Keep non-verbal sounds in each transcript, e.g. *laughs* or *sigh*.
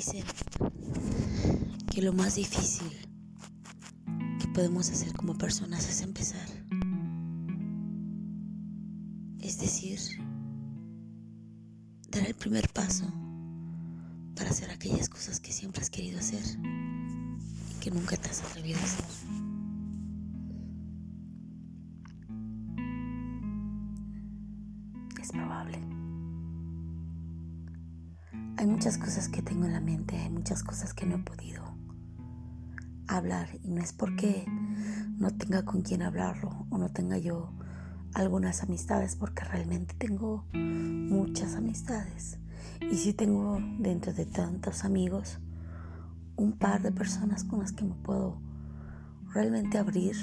dicen que lo más difícil que podemos hacer como personas es empezar. Es decir, dar el primer paso para hacer aquellas cosas que siempre has querido hacer y que nunca te has atrevido a hacer. Es probable. Hay muchas cosas tengo en la mente, hay muchas cosas que no he podido hablar y no es porque no tenga con quién hablarlo o no tenga yo algunas amistades porque realmente tengo muchas amistades y sí tengo dentro de tantos amigos un par de personas con las que me puedo realmente abrir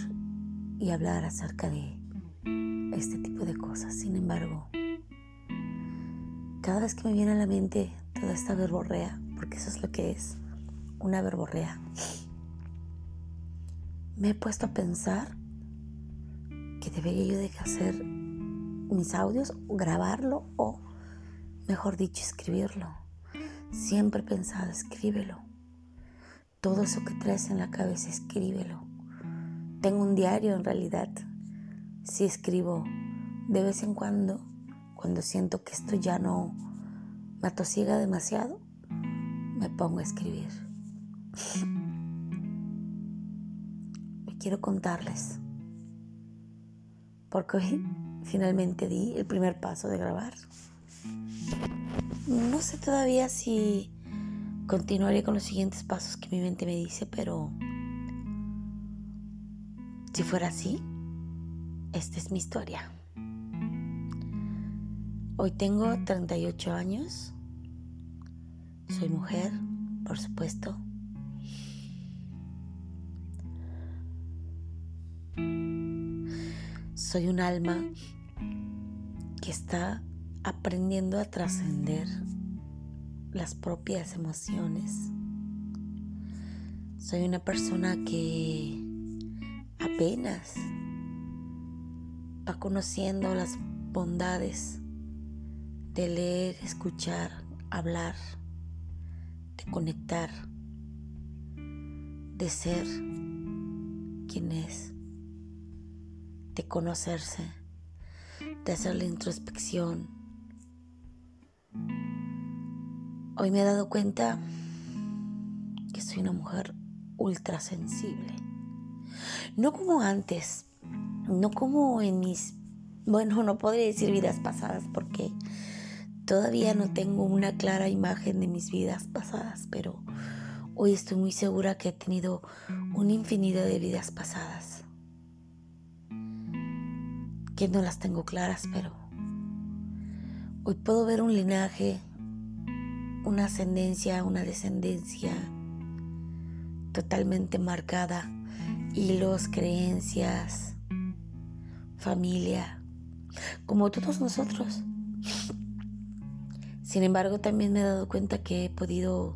y hablar acerca de este tipo de cosas. Sin embargo, cada vez que me viene a la mente toda esta verborrea, porque eso es lo que es, una verborrea, me he puesto a pensar que debería yo de hacer mis audios, grabarlo o, mejor dicho, escribirlo. Siempre he pensado, escríbelo. Todo eso que traes en la cabeza, escríbelo. Tengo un diario en realidad. Si escribo de vez en cuando, cuando siento que esto ya no me atosiga demasiado, me pongo a escribir. *laughs* Me quiero contarles, porque hoy *laughs* finalmente di el primer paso de grabar. No sé todavía si continuaré con los siguientes pasos que mi mente me dice, pero si fuera así, esta es mi historia. Hoy tengo 38 años. Soy mujer, por supuesto. Soy un alma que está aprendiendo a trascender las propias emociones. Soy una persona que apenas va conociendo las bondades de leer, escuchar, hablar, de conectar, de ser quien es, de conocerse, de hacer la introspección. Hoy me he dado cuenta que soy una mujer ultra sensible. No como antes, no como en mis, bueno, no podría decir vidas pasadas porque Todavía no tengo una clara imagen de mis vidas pasadas, pero hoy estoy muy segura que he tenido una infinidad de vidas pasadas. Que no las tengo claras, pero hoy puedo ver un linaje, una ascendencia, una descendencia totalmente marcada, hilos, creencias, familia, como todos nosotros. Sin embargo, también me he dado cuenta que he podido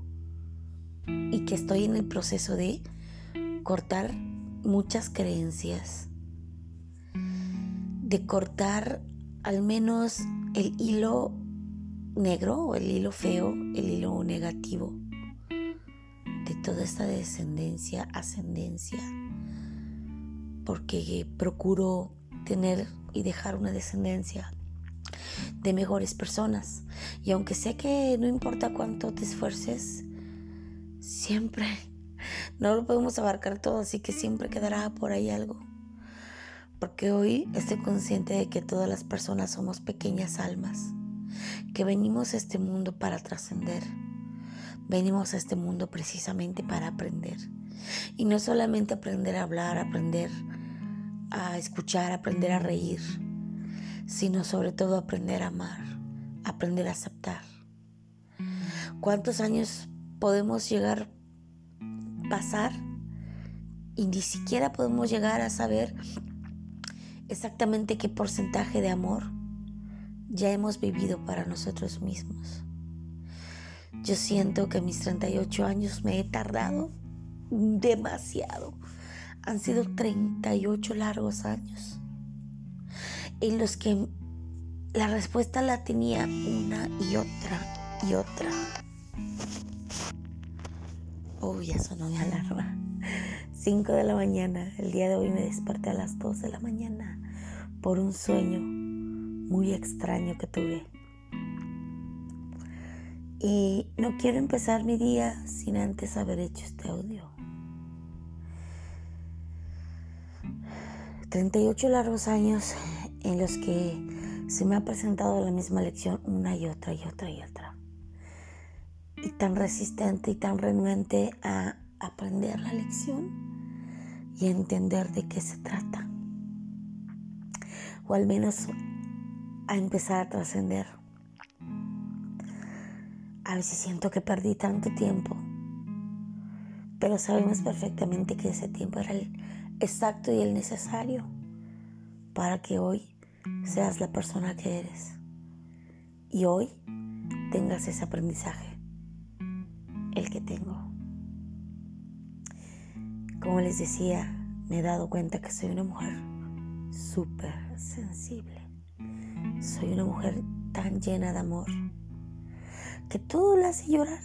y que estoy en el proceso de cortar muchas creencias, de cortar al menos el hilo negro o el hilo feo, el hilo negativo de toda esta descendencia, ascendencia, porque procuro tener y dejar una descendencia de mejores personas. Y aunque sé que no importa cuánto te esfuerces, siempre *laughs* no lo podemos abarcar todo, así que siempre quedará por ahí algo. Porque hoy estoy consciente de que todas las personas somos pequeñas almas, que venimos a este mundo para trascender. Venimos a este mundo precisamente para aprender. Y no solamente aprender a hablar, aprender a escuchar, aprender a reír, sino sobre todo aprender a amar, aprender a aceptar. ¿Cuántos años podemos llegar a pasar y ni siquiera podemos llegar a saber exactamente qué porcentaje de amor ya hemos vivido para nosotros mismos? Yo siento que mis 38 años me he tardado demasiado. Han sido 38 largos años en los que la respuesta la tenía una y otra y otra. Uy, ya sonó mi alarma. 5 de la mañana. El día de hoy me desperté a las 2 de la mañana por un sueño muy extraño que tuve. Y no quiero empezar mi día sin antes haber hecho este audio. 38 largos años en los que se me ha presentado la misma lección una y otra y otra y otra. Y tan resistente y tan renuente a aprender la lección y a entender de qué se trata. O al menos a empezar a trascender a veces siento que perdí tanto tiempo, pero sabemos perfectamente que ese tiempo era el exacto y el necesario para que hoy seas la persona que eres y hoy tengas ese aprendizaje, el que tengo. Como les decía, me he dado cuenta que soy una mujer súper sensible. Soy una mujer tan llena de amor que todo le hace llorar.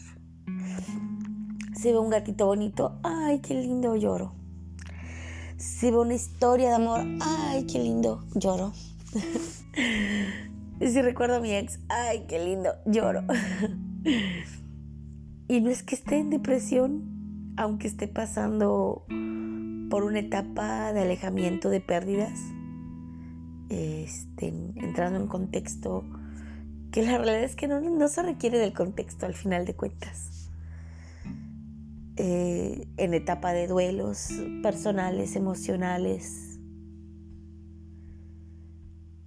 Si ve un gatito bonito, ay, qué lindo, lloro. Si ve una historia de amor, ay, qué lindo, lloro. *laughs* y si recuerdo a mi ex, ay, qué lindo, lloro. *laughs* y no es que esté en depresión, aunque esté pasando por una etapa de alejamiento, de pérdidas, este, entrando en contexto que la realidad es que no, se requiere del contexto al final de cuentas. Eh, en etapa de duelos personales, emocionales,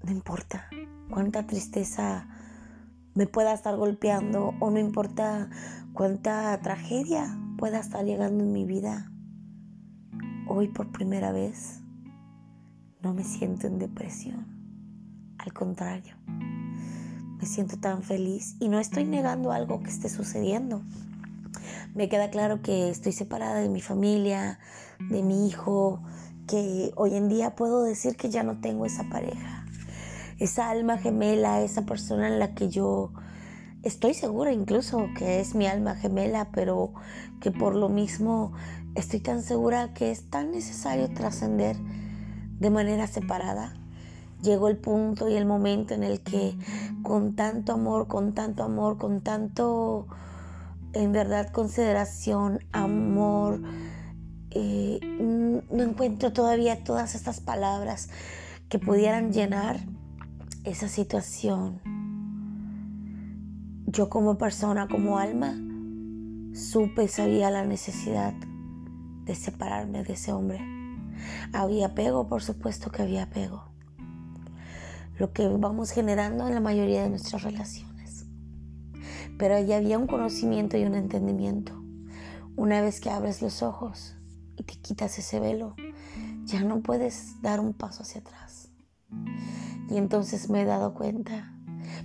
no importa cuánta tristeza me pueda estar golpeando o no importa cuánta tragedia pueda estar llegando en mi vida. Hoy por primera vez no me siento en depresión. Al contrario, me siento tan feliz y no estoy negando algo que esté sucediendo. Me queda claro que estoy separada de mi familia, de mi hijo, que hoy en día puedo decir que ya no tengo esa pareja, esa alma gemela, esa persona en la que yo estoy segura incluso que es mi alma gemela, pero que por lo mismo estoy tan segura que es tan necesario trascender de manera separada. Llegó el punto y el momento en el que con tanto amor, con tanto amor, con tanto, en verdad, consideración, amor, eh, no encuentro todavía todas estas palabras que pudieran llenar esa situación. Yo como persona, como alma, supe y sabía la necesidad de separarme de ese hombre. Había apego, por supuesto que había apego lo que vamos generando en la mayoría de nuestras relaciones. Pero allí había un conocimiento y un entendimiento. Una vez que abres los ojos y te quitas ese velo, ya no puedes dar un paso hacia atrás. Y entonces me he dado cuenta,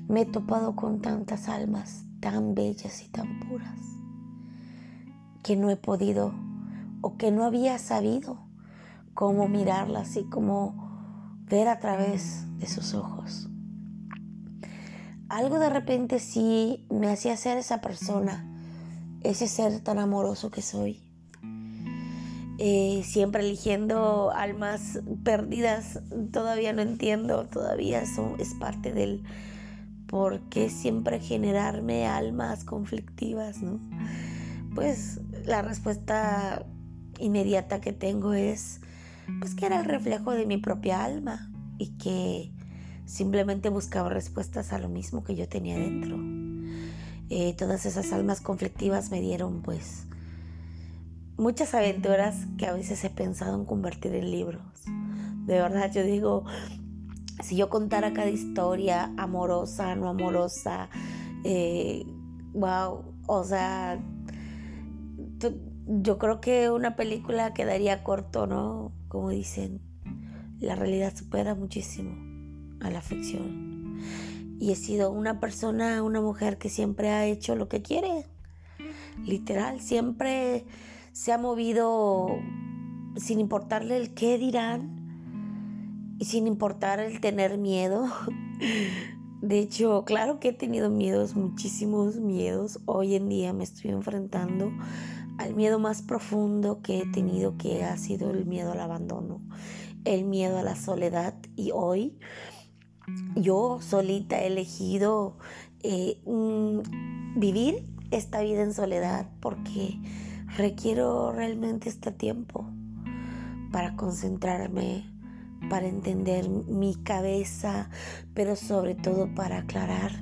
me he topado con tantas almas tan bellas y tan puras, que no he podido o que no había sabido cómo mirarlas y cómo ver a través de sus ojos. Algo de repente sí me hacía ser esa persona, ese ser tan amoroso que soy. Eh, siempre eligiendo almas perdidas, todavía no entiendo, todavía eso es parte del por qué siempre generarme almas conflictivas, ¿no? Pues la respuesta inmediata que tengo es pues que era el reflejo de mi propia alma y que simplemente buscaba respuestas a lo mismo que yo tenía dentro. Eh, todas esas almas conflictivas me dieron pues muchas aventuras que a veces he pensado en convertir en libros. De verdad, yo digo, si yo contara cada historia amorosa, no amorosa, wow, eh, o sea, yo creo que una película quedaría corto, ¿no? Como dicen, la realidad supera muchísimo a la ficción. Y he sido una persona, una mujer que siempre ha hecho lo que quiere. Literal, siempre se ha movido sin importarle el qué dirán y sin importar el tener miedo. *laughs* De hecho, claro que he tenido miedos, muchísimos miedos. Hoy en día me estoy enfrentando al miedo más profundo que he tenido, que ha sido el miedo al abandono, el miedo a la soledad. Y hoy yo solita he elegido eh, vivir esta vida en soledad porque requiero realmente este tiempo para concentrarme, para entender mi cabeza, pero sobre todo para aclarar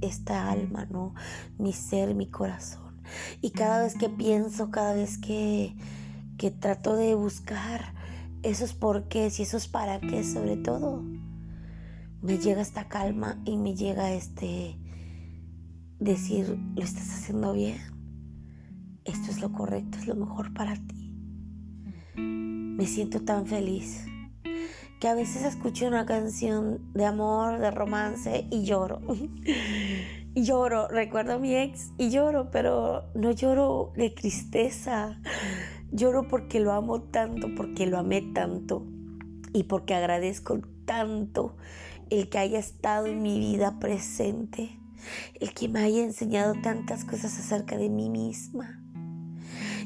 esta alma, ¿no? Mi ser, mi corazón. Y cada vez que pienso, cada vez que, que trato de buscar esos porqués y esos para qué, sobre todo, me llega esta calma y me llega este decir, lo estás haciendo bien, esto es lo correcto, es lo mejor para ti. Me siento tan feliz que a veces escucho una canción de amor, de romance y lloro. *laughs* y lloro, recuerdo a mi ex y lloro, pero no lloro de tristeza. Lloro porque lo amo tanto, porque lo amé tanto y porque agradezco tanto el que haya estado en mi vida presente, el que me haya enseñado tantas cosas acerca de mí misma.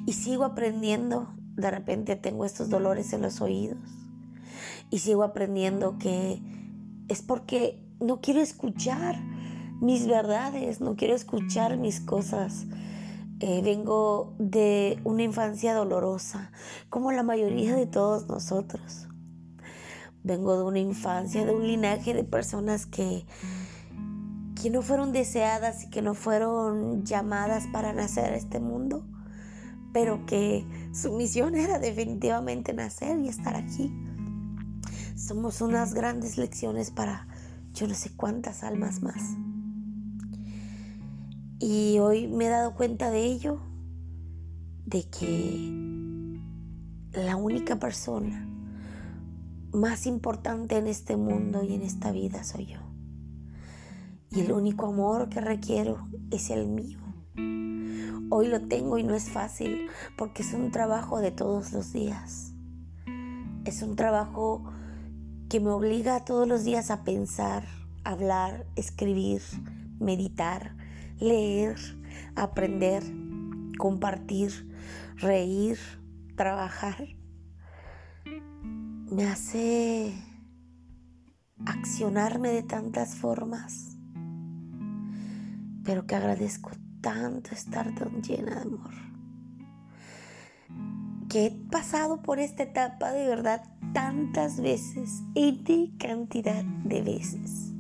Y sigo aprendiendo, de repente tengo estos dolores en los oídos y sigo aprendiendo que es porque no quiero escuchar mis verdades, no quiero escuchar mis cosas. Eh, vengo de una infancia dolorosa, como la mayoría de todos nosotros. Vengo de una infancia, de un linaje de personas que, que no fueron deseadas y que no fueron llamadas para nacer a este mundo, pero que su misión era definitivamente nacer y estar aquí. Somos unas grandes lecciones para yo no sé cuántas almas más. Y hoy me he dado cuenta de ello, de que la única persona más importante en este mundo y en esta vida soy yo. Y el único amor que requiero es el mío. Hoy lo tengo y no es fácil porque es un trabajo de todos los días. Es un trabajo que me obliga todos los días a pensar, hablar, escribir, meditar, leer, aprender, compartir, reír, trabajar. Me hace accionarme de tantas formas, pero que agradezco tanto estar tan llena de amor que he pasado por esta etapa de verdad tantas veces, de cantidad de veces,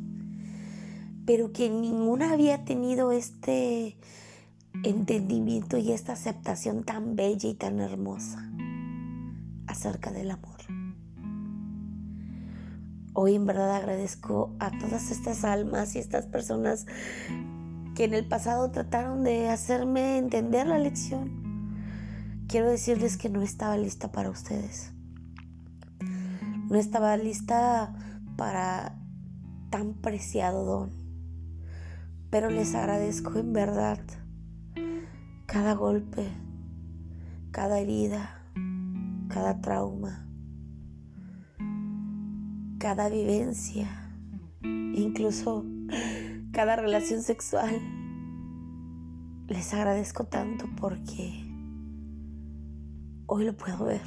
pero que ninguna había tenido este entendimiento y esta aceptación tan bella y tan hermosa acerca del amor. Hoy en verdad agradezco a todas estas almas y estas personas que en el pasado trataron de hacerme entender la lección quiero decirles que no estaba lista para ustedes. No estaba lista para tan preciado don. Pero les agradezco en verdad cada golpe, cada herida, cada trauma, cada vivencia, incluso cada relación sexual. Les agradezco tanto porque Hoy lo puedo ver.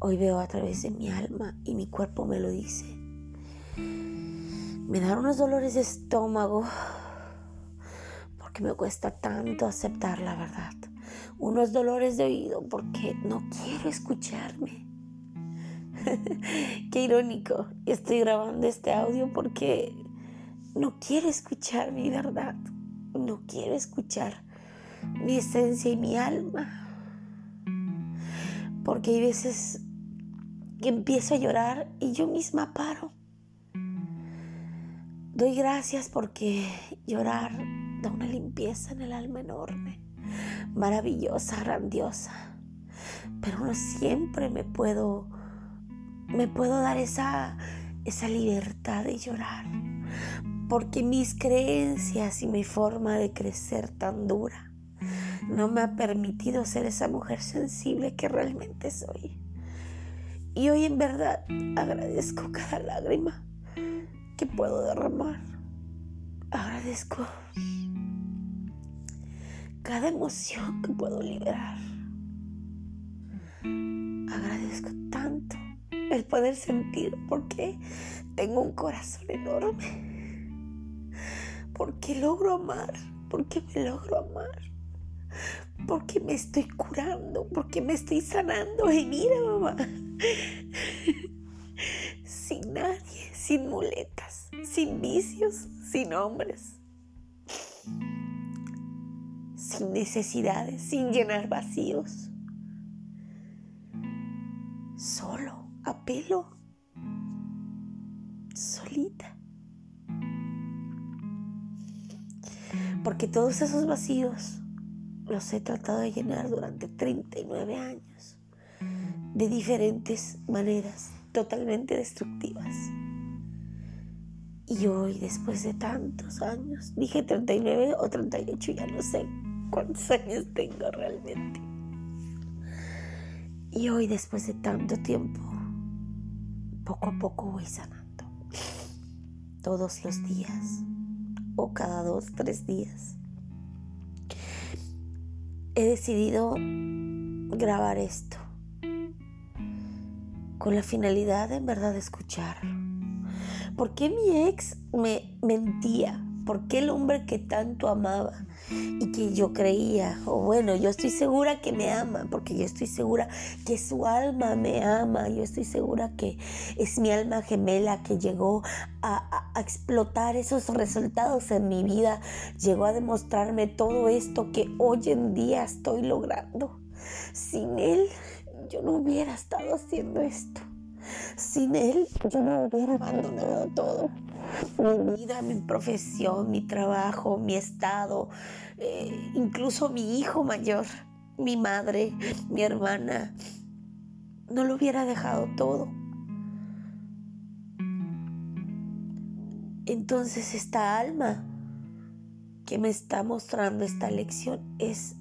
Hoy veo a través de mi alma y mi cuerpo me lo dice. Me dan unos dolores de estómago porque me cuesta tanto aceptar la verdad. Unos dolores de oído porque no quiero escucharme. *laughs* Qué irónico. Estoy grabando este audio porque no quiero escuchar mi verdad. No quiero escuchar mi esencia y mi alma porque hay veces que empiezo a llorar y yo misma paro. Doy gracias porque llorar da una limpieza en el alma enorme, maravillosa, grandiosa. Pero no siempre me puedo me puedo dar esa esa libertad de llorar, porque mis creencias y mi forma de crecer tan dura no me ha permitido ser esa mujer sensible que realmente soy. Y hoy en verdad agradezco cada lágrima que puedo derramar. Agradezco cada emoción que puedo liberar. Agradezco tanto el poder sentir porque tengo un corazón enorme. Porque logro amar, porque me logro amar. Porque me estoy curando, porque me estoy sanando. Y mira, mamá, sin nadie, sin muletas, sin vicios, sin hombres, sin necesidades, sin llenar vacíos. Solo, a pelo, solita. Porque todos esos vacíos los he tratado de llenar durante 39 años de diferentes maneras totalmente destructivas. Y hoy, después de tantos años, dije 39 o 38, ya no sé cuántos años tengo realmente. Y hoy, después de tanto tiempo, poco a poco voy sanando. Todos los días, o cada dos, tres días. He decidido grabar esto con la finalidad de en verdad escuchar. ¿Por qué mi ex me mentía? ¿Por qué el hombre que tanto amaba y que yo creía, o bueno, yo estoy segura que me ama, porque yo estoy segura que su alma me ama, yo estoy segura que es mi alma gemela que llegó a, a explotar esos resultados en mi vida, llegó a demostrarme todo esto que hoy en día estoy logrando. Sin él, yo no hubiera estado haciendo esto. Sin él, yo no hubiera abandonado todo. Mi vida, mi profesión, mi trabajo, mi estado, eh, incluso mi hijo mayor, mi madre, mi hermana. No lo hubiera dejado todo. Entonces esta alma que me está mostrando esta lección es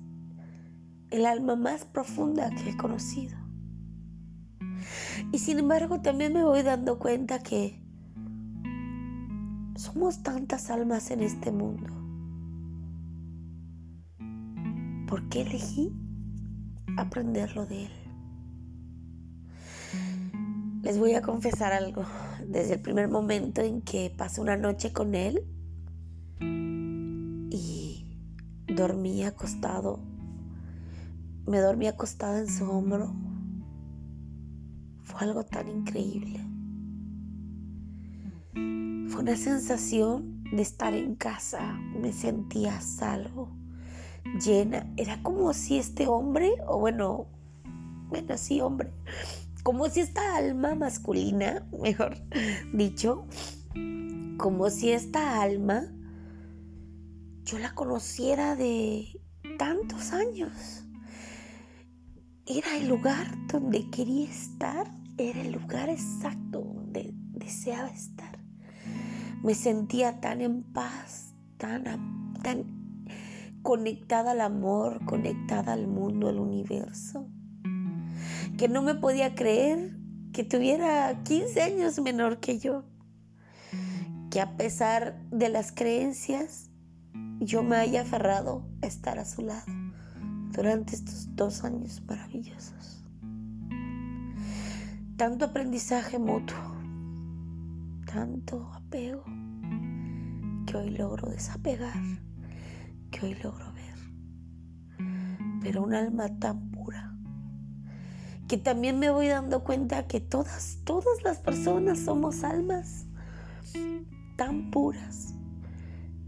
el alma más profunda que he conocido. Y sin embargo también me voy dando cuenta que somos tantas almas en este mundo. ¿Por qué elegí aprenderlo de él? Les voy a confesar algo. Desde el primer momento en que pasé una noche con él y dormí acostado, me dormí acostada en su hombro fue algo tan increíble. Fue una sensación de estar en casa. Me sentía salvo, llena. Era como si este hombre, o bueno, bueno, sí, hombre, como si esta alma masculina, *laughs* mejor dicho, como si esta alma yo la conociera de tantos años. Era el lugar donde quería estar era el lugar exacto donde deseaba estar. Me sentía tan en paz, tan, tan conectada al amor, conectada al mundo, al universo, que no me podía creer que tuviera 15 años menor que yo, que a pesar de las creencias, yo me haya aferrado a estar a su lado durante estos dos años maravillosos tanto aprendizaje mutuo, tanto apego, que hoy logro desapegar, que hoy logro ver. Pero un alma tan pura, que también me voy dando cuenta que todas, todas las personas somos almas tan puras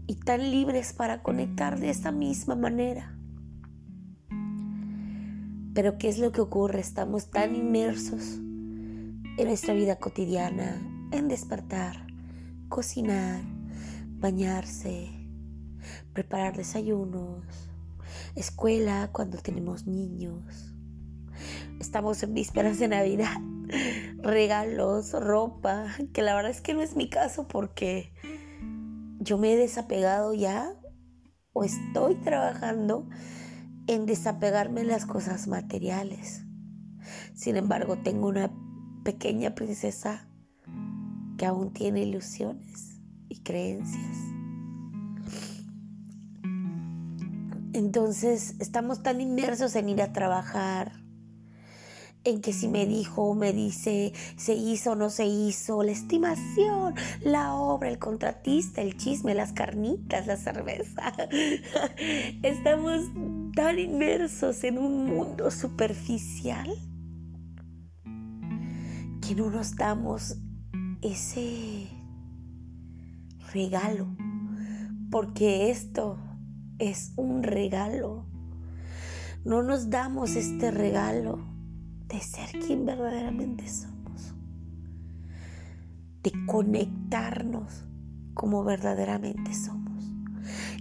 y tan libres para conectar de esa misma manera. Pero ¿qué es lo que ocurre? Estamos tan inmersos en nuestra vida cotidiana, en despertar, cocinar, bañarse, preparar desayunos, escuela cuando tenemos niños. Estamos en vísperas de Navidad, *laughs* regalos, ropa, que la verdad es que no es mi caso porque yo me he desapegado ya o estoy trabajando en desapegarme de las cosas materiales. Sin embargo, tengo una pequeña princesa que aún tiene ilusiones y creencias. Entonces estamos tan inmersos en ir a trabajar, en que si me dijo me dice, se hizo o no se hizo, la estimación, la obra, el contratista, el chisme, las carnitas, la cerveza. *laughs* Estamos tan inmersos en un mundo superficial que no nos damos ese regalo, porque esto es un regalo. No nos damos este regalo de ser quien verdaderamente somos, de conectarnos como verdaderamente somos.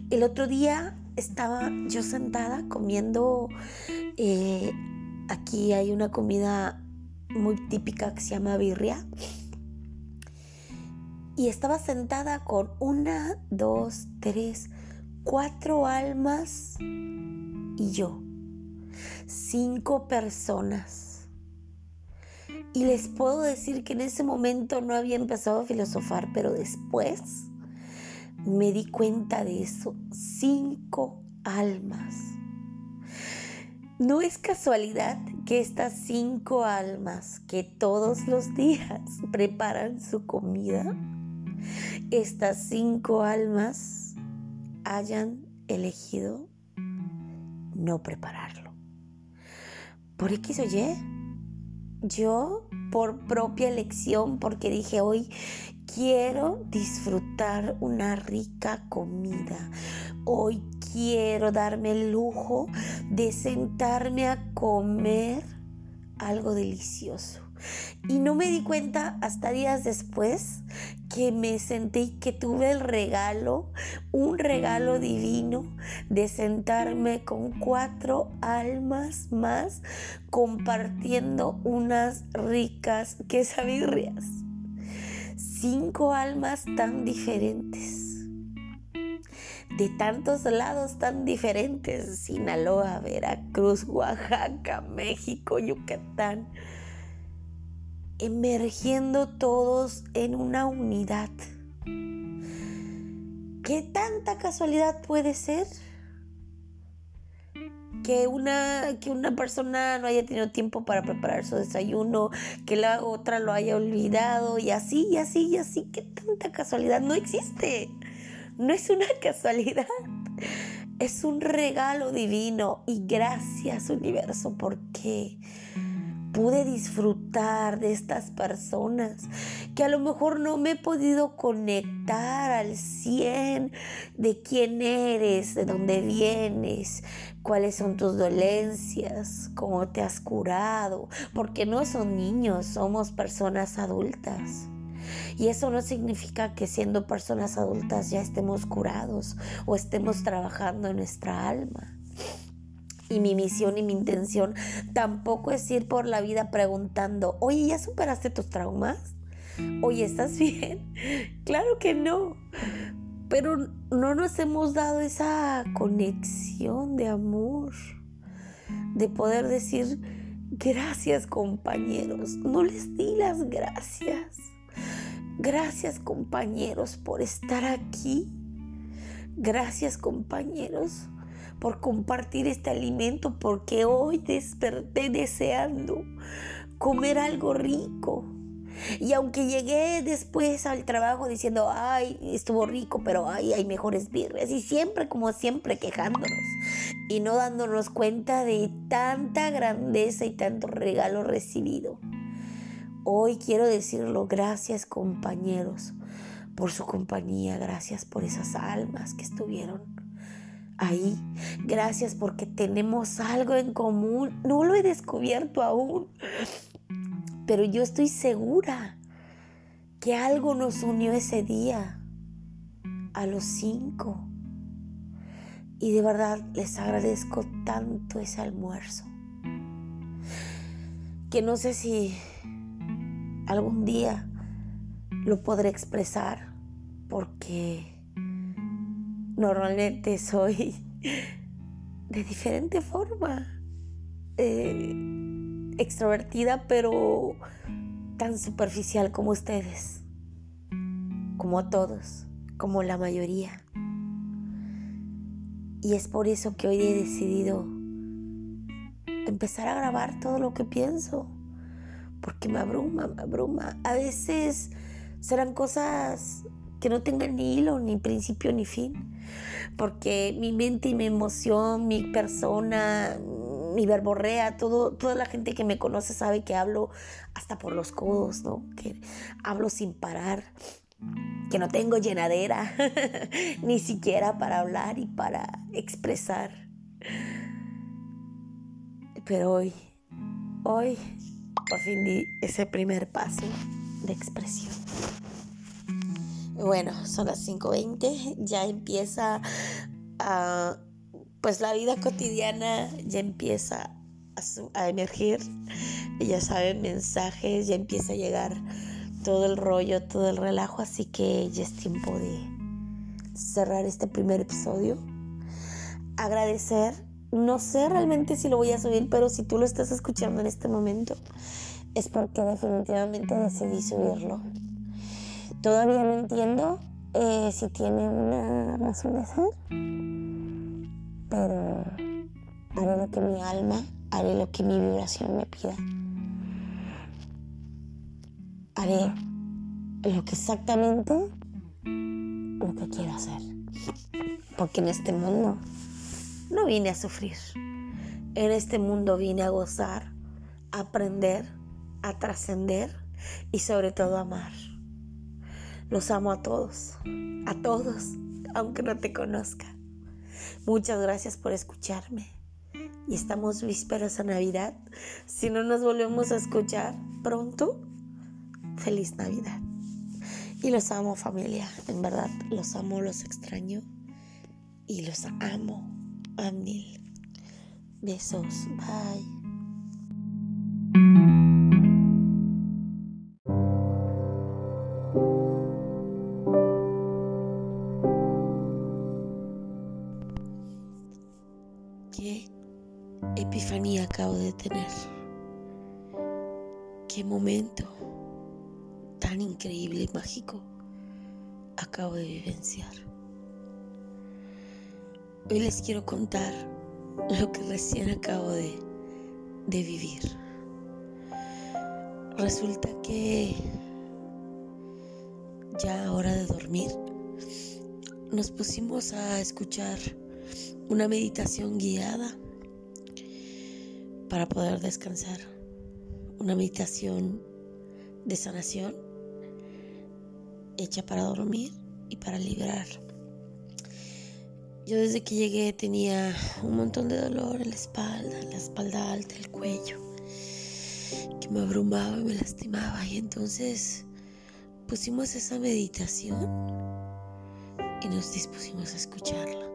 El otro día estaba yo sentada comiendo, eh, aquí hay una comida muy típica que se llama birria. Y estaba sentada con una, dos, tres, cuatro almas y yo. Cinco personas y les puedo decir que en ese momento no había empezado a filosofar, pero después me di cuenta de eso. Cinco almas. No es casualidad que estas cinco almas que todos los días *laughs* preparan su comida, estas cinco almas hayan elegido no prepararlo. Por X o Y, yo por propia elección, porque dije hoy quiero disfrutar una rica comida. Hoy quiero darme el lujo de sentarme a comer algo delicioso. Y no me di cuenta hasta días después que me sentí que tuve el regalo, un regalo divino de sentarme con cuatro almas más compartiendo unas ricas quesabirrias. Cinco almas tan diferentes de tantos lados tan diferentes, Sinaloa, Veracruz, Oaxaca, México, Yucatán emergiendo todos en una unidad. ¿Qué tanta casualidad puede ser? Que una, que una persona no haya tenido tiempo para preparar su desayuno, que la otra lo haya olvidado y así, y así, y así. ¿Qué tanta casualidad? No existe. No es una *laughs* casualidad. Es un regalo divino y gracias universo porque pude disfrutar de estas personas, que a lo mejor no me he podido conectar al 100 de quién eres, de dónde vienes, cuáles son tus dolencias, cómo te has curado, porque no son niños, somos personas adultas. Y eso no significa que siendo personas adultas ya estemos curados o estemos trabajando en nuestra alma. Y mi misión y mi intención tampoco es ir por la vida preguntando, oye, ¿ya superaste tus traumas? Oye, ¿estás *laughs* bien? Claro que no. Pero no nos hemos dado esa conexión de amor, de poder decir, gracias compañeros. No les di las gracias. Gracias compañeros por estar aquí. Gracias compañeros por compartir este alimento, porque hoy desperté deseando comer algo rico. Y aunque llegué después al trabajo diciendo, ay, estuvo rico, pero ay, hay mejores birres. Y siempre, como siempre, quejándonos y no dándonos cuenta de tanta grandeza y tanto regalo recibido. Hoy quiero decirlo, gracias compañeros por su compañía, gracias por esas almas que estuvieron ahí. Gracias porque tenemos algo en común. No lo he descubierto aún, pero yo estoy segura que algo nos unió ese día a los cinco. Y de verdad les agradezco tanto ese almuerzo. Que no sé si algún día lo podré expresar porque normalmente soy *laughs* de diferente forma, eh, extrovertida, pero tan superficial como ustedes, como todos, como la mayoría. Y es por eso que hoy he decidido empezar a grabar todo lo que pienso. Porque me abruma, me abruma. A veces serán cosas que no tengan ni hilo, ni principio, ni fin. Porque mi mente y mi emoción, mi persona, mi verborrea, todo, toda la gente que me conoce sabe que hablo hasta por los codos, ¿no? Que hablo sin parar, que no tengo llenadera, *laughs* ni siquiera para hablar y para expresar. Pero hoy, hoy, por ese primer paso de expresión. Bueno, son las 5.20, ya empieza a pues la vida cotidiana ya empieza a, emergir, ya saben, mensajes, ya empieza a llegar todo el rollo, todo el relajo, así que ya es tiempo de cerrar este primer episodio. Agradecer, no sé realmente si lo voy a subir, pero si tú lo estás escuchando en este momento, es porque definitivamente decidí subirlo. Todavía no entiendo eh, si tiene una razón de ser pero haré lo que mi alma, haré lo que mi vibración me pida. Haré lo que exactamente lo que quiero hacer. Porque en este mundo no vine a sufrir. En este mundo vine a gozar, a aprender, a trascender y sobre todo a amar. Los amo a todos, a todos, aunque no te conozca. Muchas gracias por escucharme. Y estamos vísperas a Navidad. Si no nos volvemos a escuchar pronto, feliz Navidad. Y los amo familia, en verdad, los amo, los extraño y los amo a mil. Besos, bye. epifanía acabo de tener. Qué momento tan increíble y mágico acabo de vivenciar. Hoy les quiero contar lo que recién acabo de, de vivir. Resulta que ya hora de dormir nos pusimos a escuchar una meditación guiada para poder descansar. Una meditación de sanación hecha para dormir y para liberar. Yo desde que llegué tenía un montón de dolor en la espalda, en la espalda alta, el cuello, que me abrumaba y me lastimaba. Y entonces pusimos esa meditación y nos dispusimos a escucharla.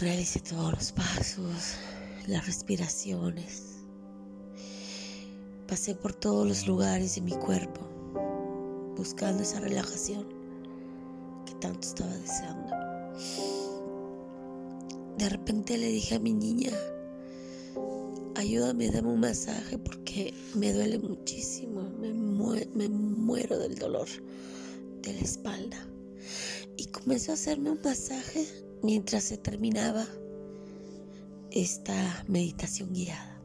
Realicé todos los pasos, las respiraciones. Pasé por todos los lugares de mi cuerpo buscando esa relajación tanto estaba deseando. De repente le dije a mi niña, ayúdame, dame un masaje porque me duele muchísimo, me, me muero del dolor de la espalda. Y comenzó a hacerme un masaje mientras se terminaba esta meditación guiada.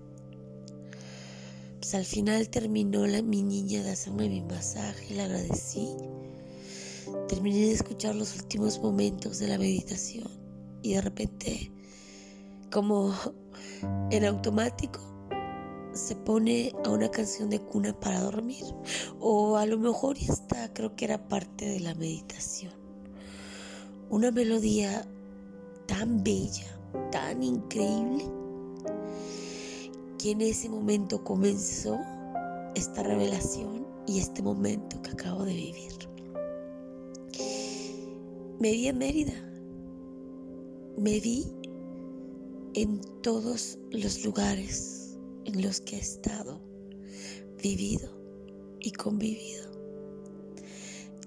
Pues al final terminó la, mi niña de hacerme mi masaje, le agradecí. Terminé de escuchar los últimos momentos de la meditación y de repente, como en automático, se pone a una canción de cuna para dormir. O a lo mejor ya está, creo que era parte de la meditación. Una melodía tan bella tan increíble que en ese momento comenzó esta revelación y este momento que acabo de vivir. Me vi en Mérida, me vi en todos los lugares en los que he estado, vivido y convivido,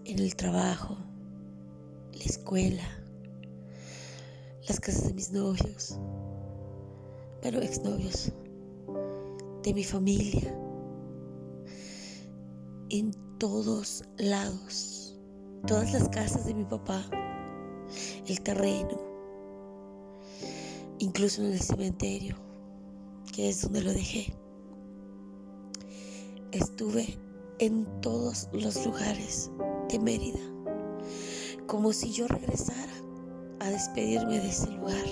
en el trabajo, la escuela, las casas de mis novios, pero exnovios, de mi familia, en todos lados, todas las casas de mi papá, el terreno, incluso en el cementerio, que es donde lo dejé. Estuve en todos los lugares de Mérida, como si yo regresara a despedirme de ese lugar.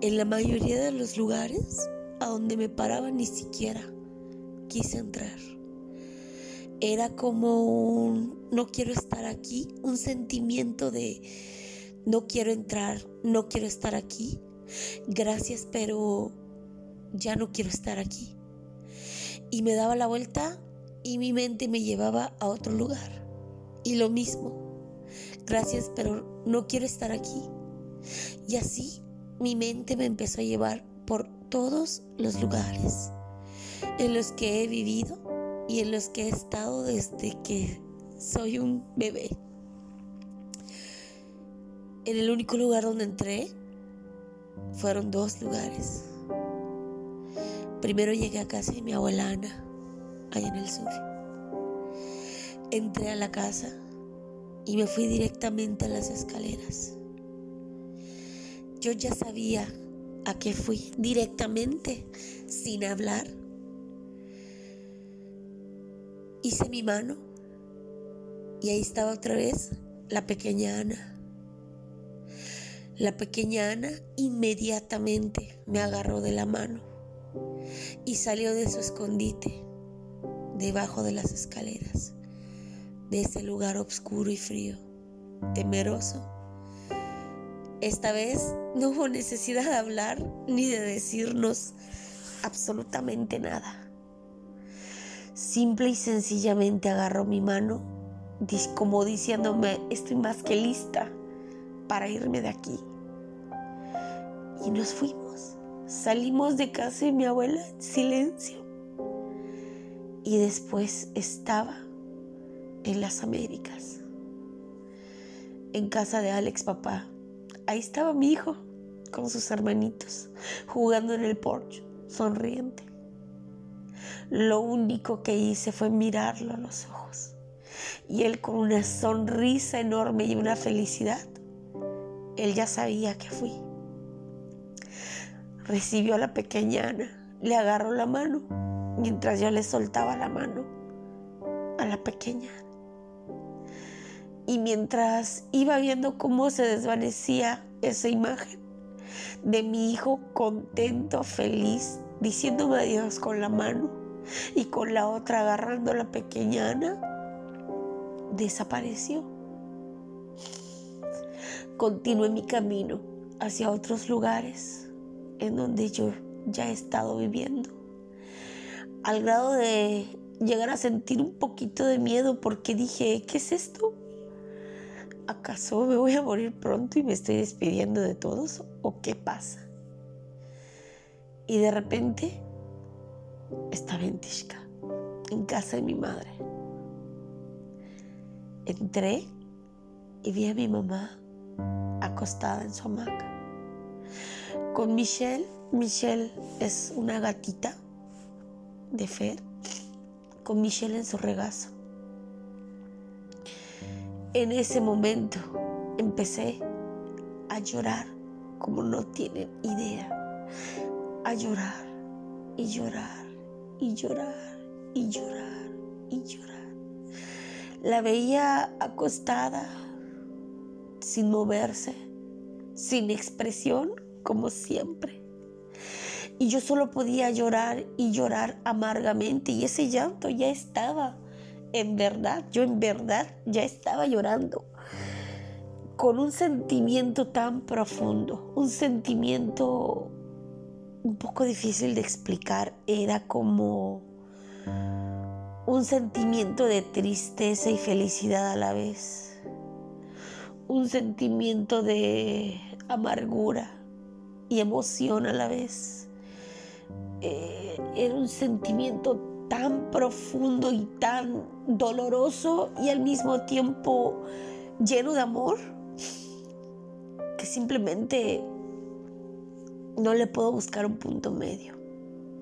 En la mayoría de los lugares a donde me paraba ni siquiera quise entrar. Era como un no quiero estar aquí, un sentimiento de no quiero entrar, no quiero estar aquí. Gracias, pero ya no quiero estar aquí. Y me daba la vuelta y mi mente me llevaba a otro lugar. Y lo mismo. Gracias, pero no quiero estar aquí. Y así mi mente me empezó a llevar por todos los lugares en los que he vivido y en los que he estado desde que soy un bebé. En el único lugar donde entré fueron dos lugares. Primero llegué a casa de mi abuela Ana, allá en el sur. Entré a la casa y me fui directamente a las escaleras. Yo ya sabía a qué fui directamente, sin hablar. Hice mi mano y ahí estaba otra vez la pequeña Ana. La pequeña Ana inmediatamente me agarró de la mano y salió de su escondite debajo de las escaleras, de ese lugar oscuro y frío, temeroso. Esta vez no hubo necesidad de hablar ni de decirnos absolutamente nada. Simple y sencillamente agarró mi mano como diciéndome, estoy más que lista para irme de aquí. Y nos fuimos. Salimos de casa de mi abuela en silencio. Y después estaba en las Américas, en casa de Alex papá. Ahí estaba mi hijo con sus hermanitos, jugando en el porche, sonriente. Lo único que hice fue mirarlo a los ojos. Y él con una sonrisa enorme y una felicidad, él ya sabía que fui. Recibió a la pequeña Ana, le agarró la mano mientras yo le soltaba la mano a la pequeña. Y mientras iba viendo cómo se desvanecía esa imagen de mi hijo contento, feliz, diciéndome adiós con la mano y con la otra agarrando a la pequeña Ana, desapareció. Continué mi camino hacia otros lugares en donde yo ya he estado viviendo, al grado de llegar a sentir un poquito de miedo porque dije, ¿qué es esto? ¿Acaso me voy a morir pronto y me estoy despidiendo de todos? ¿O qué pasa? Y de repente estaba en Tishka, en casa de mi madre. Entré y vi a mi mamá acostada en su hamaca. Con Michelle, Michelle es una gatita de Fer, con Michelle en su regazo. En ese momento empecé a llorar como no tienen idea, a llorar y llorar y llorar y llorar y llorar. La veía acostada, sin moverse, sin expresión, como siempre. Y yo solo podía llorar y llorar amargamente y ese llanto ya estaba, en verdad, yo en verdad ya estaba llorando con un sentimiento tan profundo, un sentimiento un poco difícil de explicar, era como un sentimiento de tristeza y felicidad a la vez, un sentimiento de amargura y emoción a la vez. Eh, era un sentimiento tan profundo y tan doloroso y al mismo tiempo lleno de amor que simplemente no le puedo buscar un punto medio.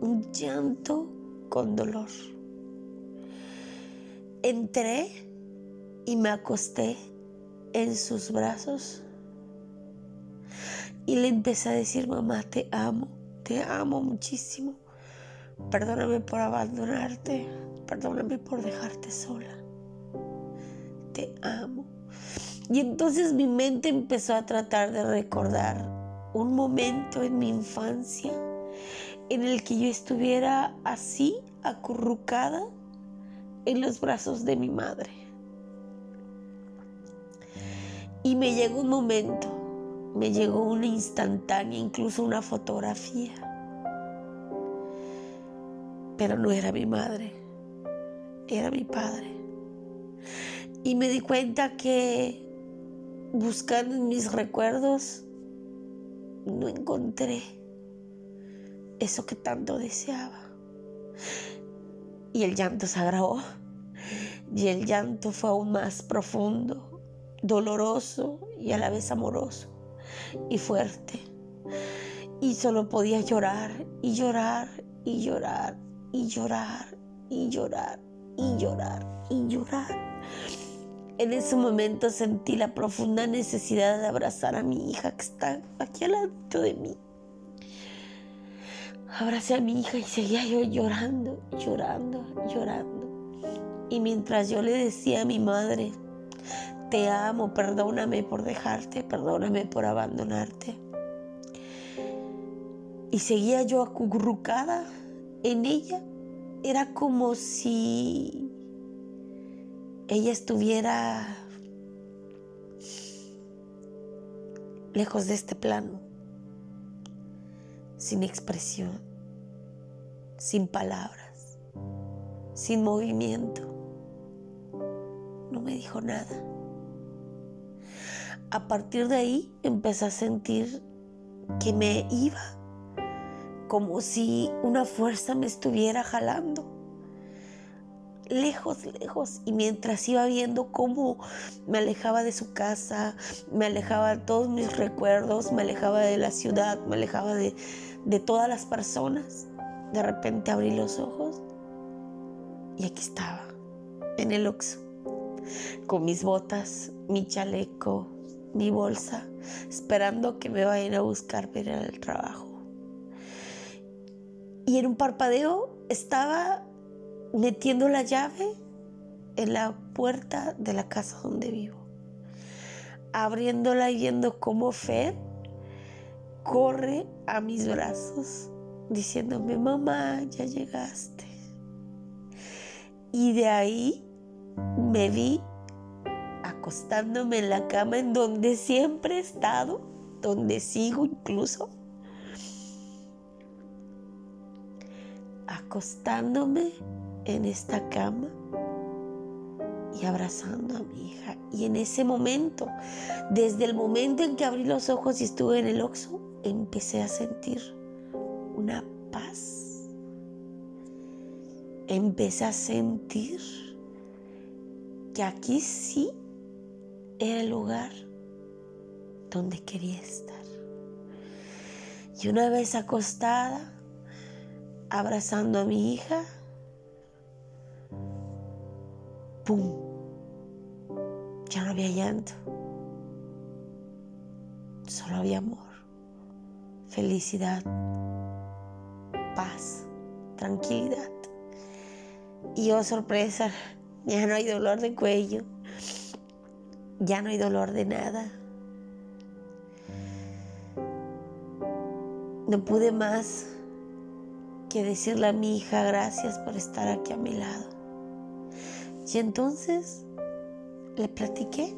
Un llanto con dolor. Entré y me acosté en sus brazos y le empecé a decir, mamá, te amo, te amo muchísimo. Perdóname por abandonarte, perdóname por dejarte sola. Te amo. Y entonces mi mente empezó a tratar de recordar un momento en mi infancia en el que yo estuviera así, acurrucada en los brazos de mi madre. Y me llegó un momento, me llegó una instantánea, incluso una fotografía. Pero no era mi madre, era mi padre. Y me di cuenta que buscando en mis recuerdos, no encontré eso que tanto deseaba. Y el llanto se agravó. Y el llanto fue aún más profundo, doloroso y a la vez amoroso y fuerte. Y solo podía llorar y llorar y llorar y llorar y llorar y llorar y llorar. En ese momento sentí la profunda necesidad de abrazar a mi hija que está aquí al lado de mí. Abracé a mi hija y seguía yo llorando, llorando, llorando. Y mientras yo le decía a mi madre, te amo, perdóname por dejarte, perdóname por abandonarte. Y seguía yo acurrucada en ella. Era como si ella estuviera lejos de este plano sin expresión, sin palabras, sin movimiento. No me dijo nada. A partir de ahí empecé a sentir que me iba, como si una fuerza me estuviera jalando lejos, lejos. Y mientras iba viendo cómo me alejaba de su casa, me alejaba de todos mis recuerdos, me alejaba de la ciudad, me alejaba de, de todas las personas. De repente abrí los ojos y aquí estaba, en el Oxxo, con mis botas, mi chaleco, mi bolsa, esperando que me vayan a buscar para ir al trabajo. Y en un parpadeo estaba metiendo la llave en la puerta de la casa donde vivo, abriéndola y viendo cómo Fed corre a mis brazos diciéndome, mamá, ya llegaste. Y de ahí me vi acostándome en la cama en donde siempre he estado, donde sigo incluso, acostándome en esta cama y abrazando a mi hija. Y en ese momento, desde el momento en que abrí los ojos y estuve en el oxo, empecé a sentir una paz. Empecé a sentir que aquí sí era el lugar donde quería estar. Y una vez acostada, abrazando a mi hija, ¡pum! Ya no había llanto, solo había amor felicidad, paz, tranquilidad. Y oh sorpresa, ya no hay dolor de cuello, ya no hay dolor de nada. No pude más que decirle a mi hija gracias por estar aquí a mi lado. Y entonces le platiqué.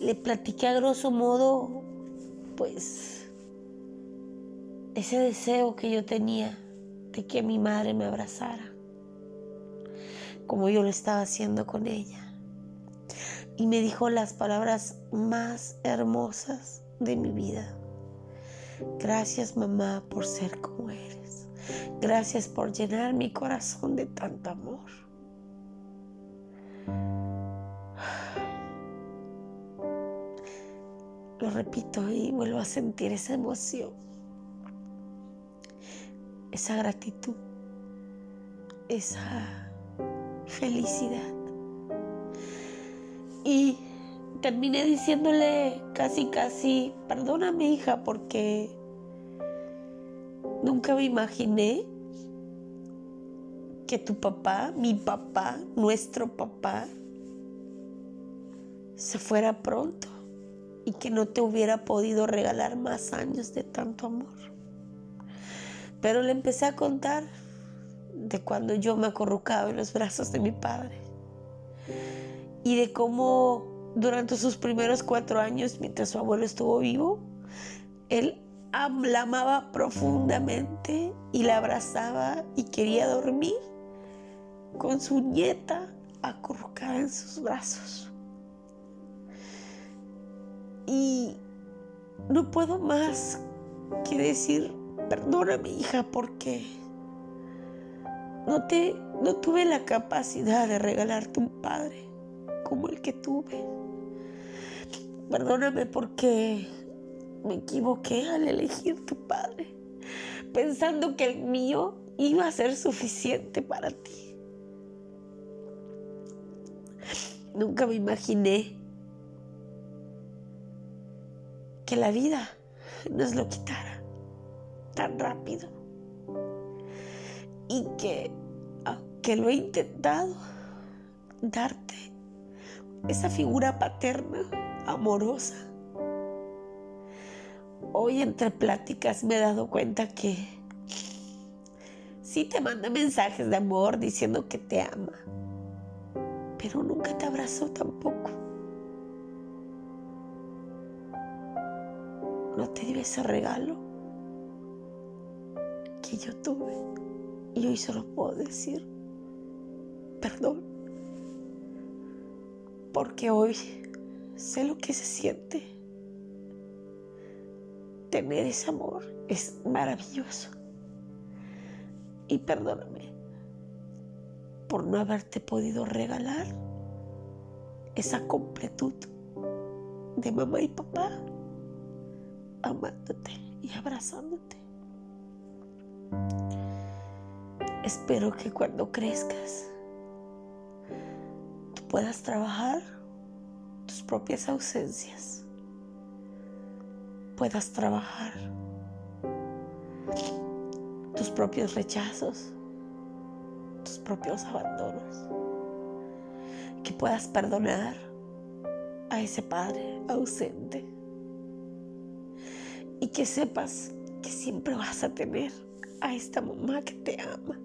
Le platiqué a grosso modo pues ese deseo que yo tenía de que mi madre me abrazara, como yo lo estaba haciendo con ella. Y me dijo las palabras más hermosas de mi vida. Gracias mamá por ser como eres. Gracias por llenar mi corazón de tanto amor. Lo repito y vuelvo a sentir esa emoción, esa gratitud, esa felicidad. Y terminé diciéndole casi, casi, perdóname hija, porque nunca me imaginé que tu papá, mi papá, nuestro papá, se fuera pronto y que no te hubiera podido regalar más años de tanto amor. Pero le empecé a contar de cuando yo me acurrucaba en los brazos de mi padre y de cómo durante sus primeros cuatro años, mientras su abuelo estuvo vivo, él la amaba profundamente y la abrazaba y quería dormir con su nieta acurrucada en sus brazos. Y no puedo más que decir, perdóname hija, porque no, te, no tuve la capacidad de regalarte un padre como el que tuve. Perdóname porque me equivoqué al elegir tu padre, pensando que el mío iba a ser suficiente para ti. Nunca me imaginé que la vida nos lo quitara tan rápido. Y que aunque lo he intentado darte esa figura paterna amorosa hoy entre pláticas me he dado cuenta que sí te manda mensajes de amor diciendo que te ama, pero nunca te abrazó tampoco. No te dio ese regalo que yo tuve. Y hoy solo puedo decir perdón. Porque hoy sé lo que se siente tener ese amor es maravilloso. Y perdóname por no haberte podido regalar esa completud de mamá y papá amándote y abrazándote. Espero que cuando crezcas tú puedas trabajar tus propias ausencias puedas trabajar tus propios rechazos, propios abandonos, que puedas perdonar a ese padre ausente. Y que sepas que siempre vas a tener a esta mamá que te ama,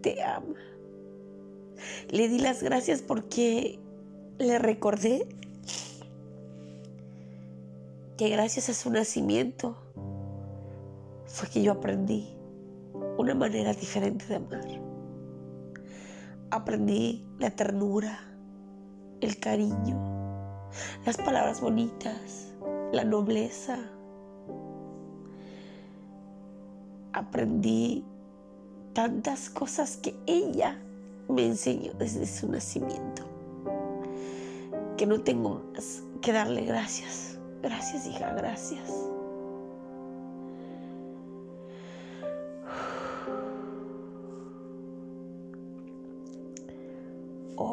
te ama. Le di las gracias porque le recordé que gracias a su nacimiento fue que yo aprendí una manera diferente de amar. Aprendí la ternura, el cariño, las palabras bonitas, la nobleza. Aprendí tantas cosas que ella me enseñó desde su nacimiento, que no tengo más que darle gracias Gracias, hija, gracias.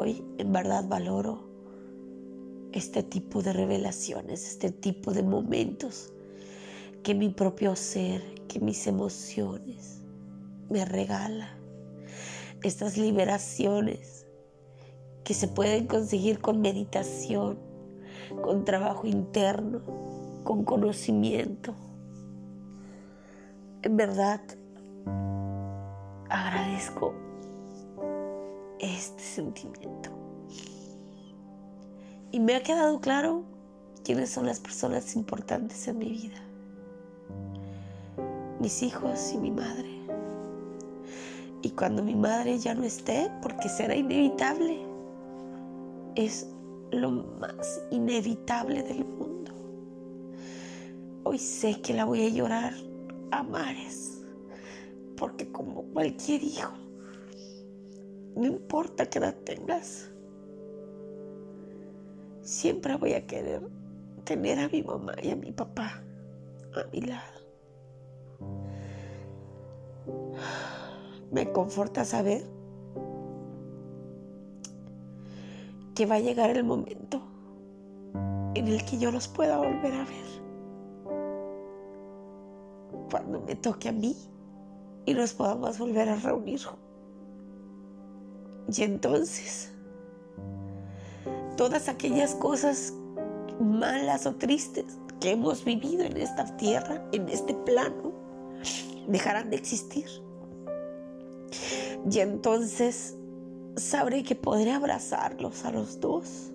Hoy en verdad valoro este tipo de revelaciones, este tipo de momentos que mi propio ser, que mis emociones me regala. Estas liberaciones que se pueden conseguir con meditación, con trabajo interno, con conocimiento. En verdad, agradezco este sentimiento. Y me ha quedado claro quiénes son las personas importantes en mi vida. Mis hijos y mi madre. Y cuando mi madre ya no esté, porque será inevitable, es lo más inevitable del mundo. Hoy sé que la voy a llorar a mares, porque como cualquier hijo, no importa qué edad tengas, siempre voy a querer tener a mi mamá y a mi papá a mi lado. Me conforta saber que va a llegar el momento en el que yo los pueda volver a ver. Cuando me toque a mí y nos podamos volver a reunir. Y entonces, todas aquellas cosas malas o tristes que hemos vivido en esta tierra, en este plano, dejarán de existir. Y entonces sabré que podré abrazarlos a los dos,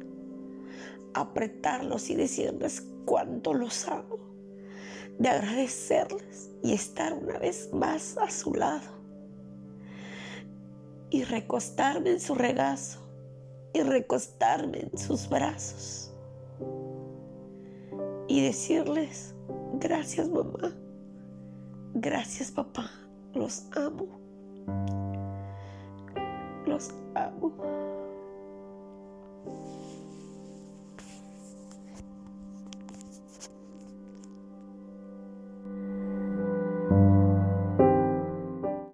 apretarlos y decirles cuánto los amo, de agradecerles y estar una vez más a su lado y recostarme en su regazo y recostarme en sus brazos. Y decirles, gracias mamá, gracias papá, los amo, los amo.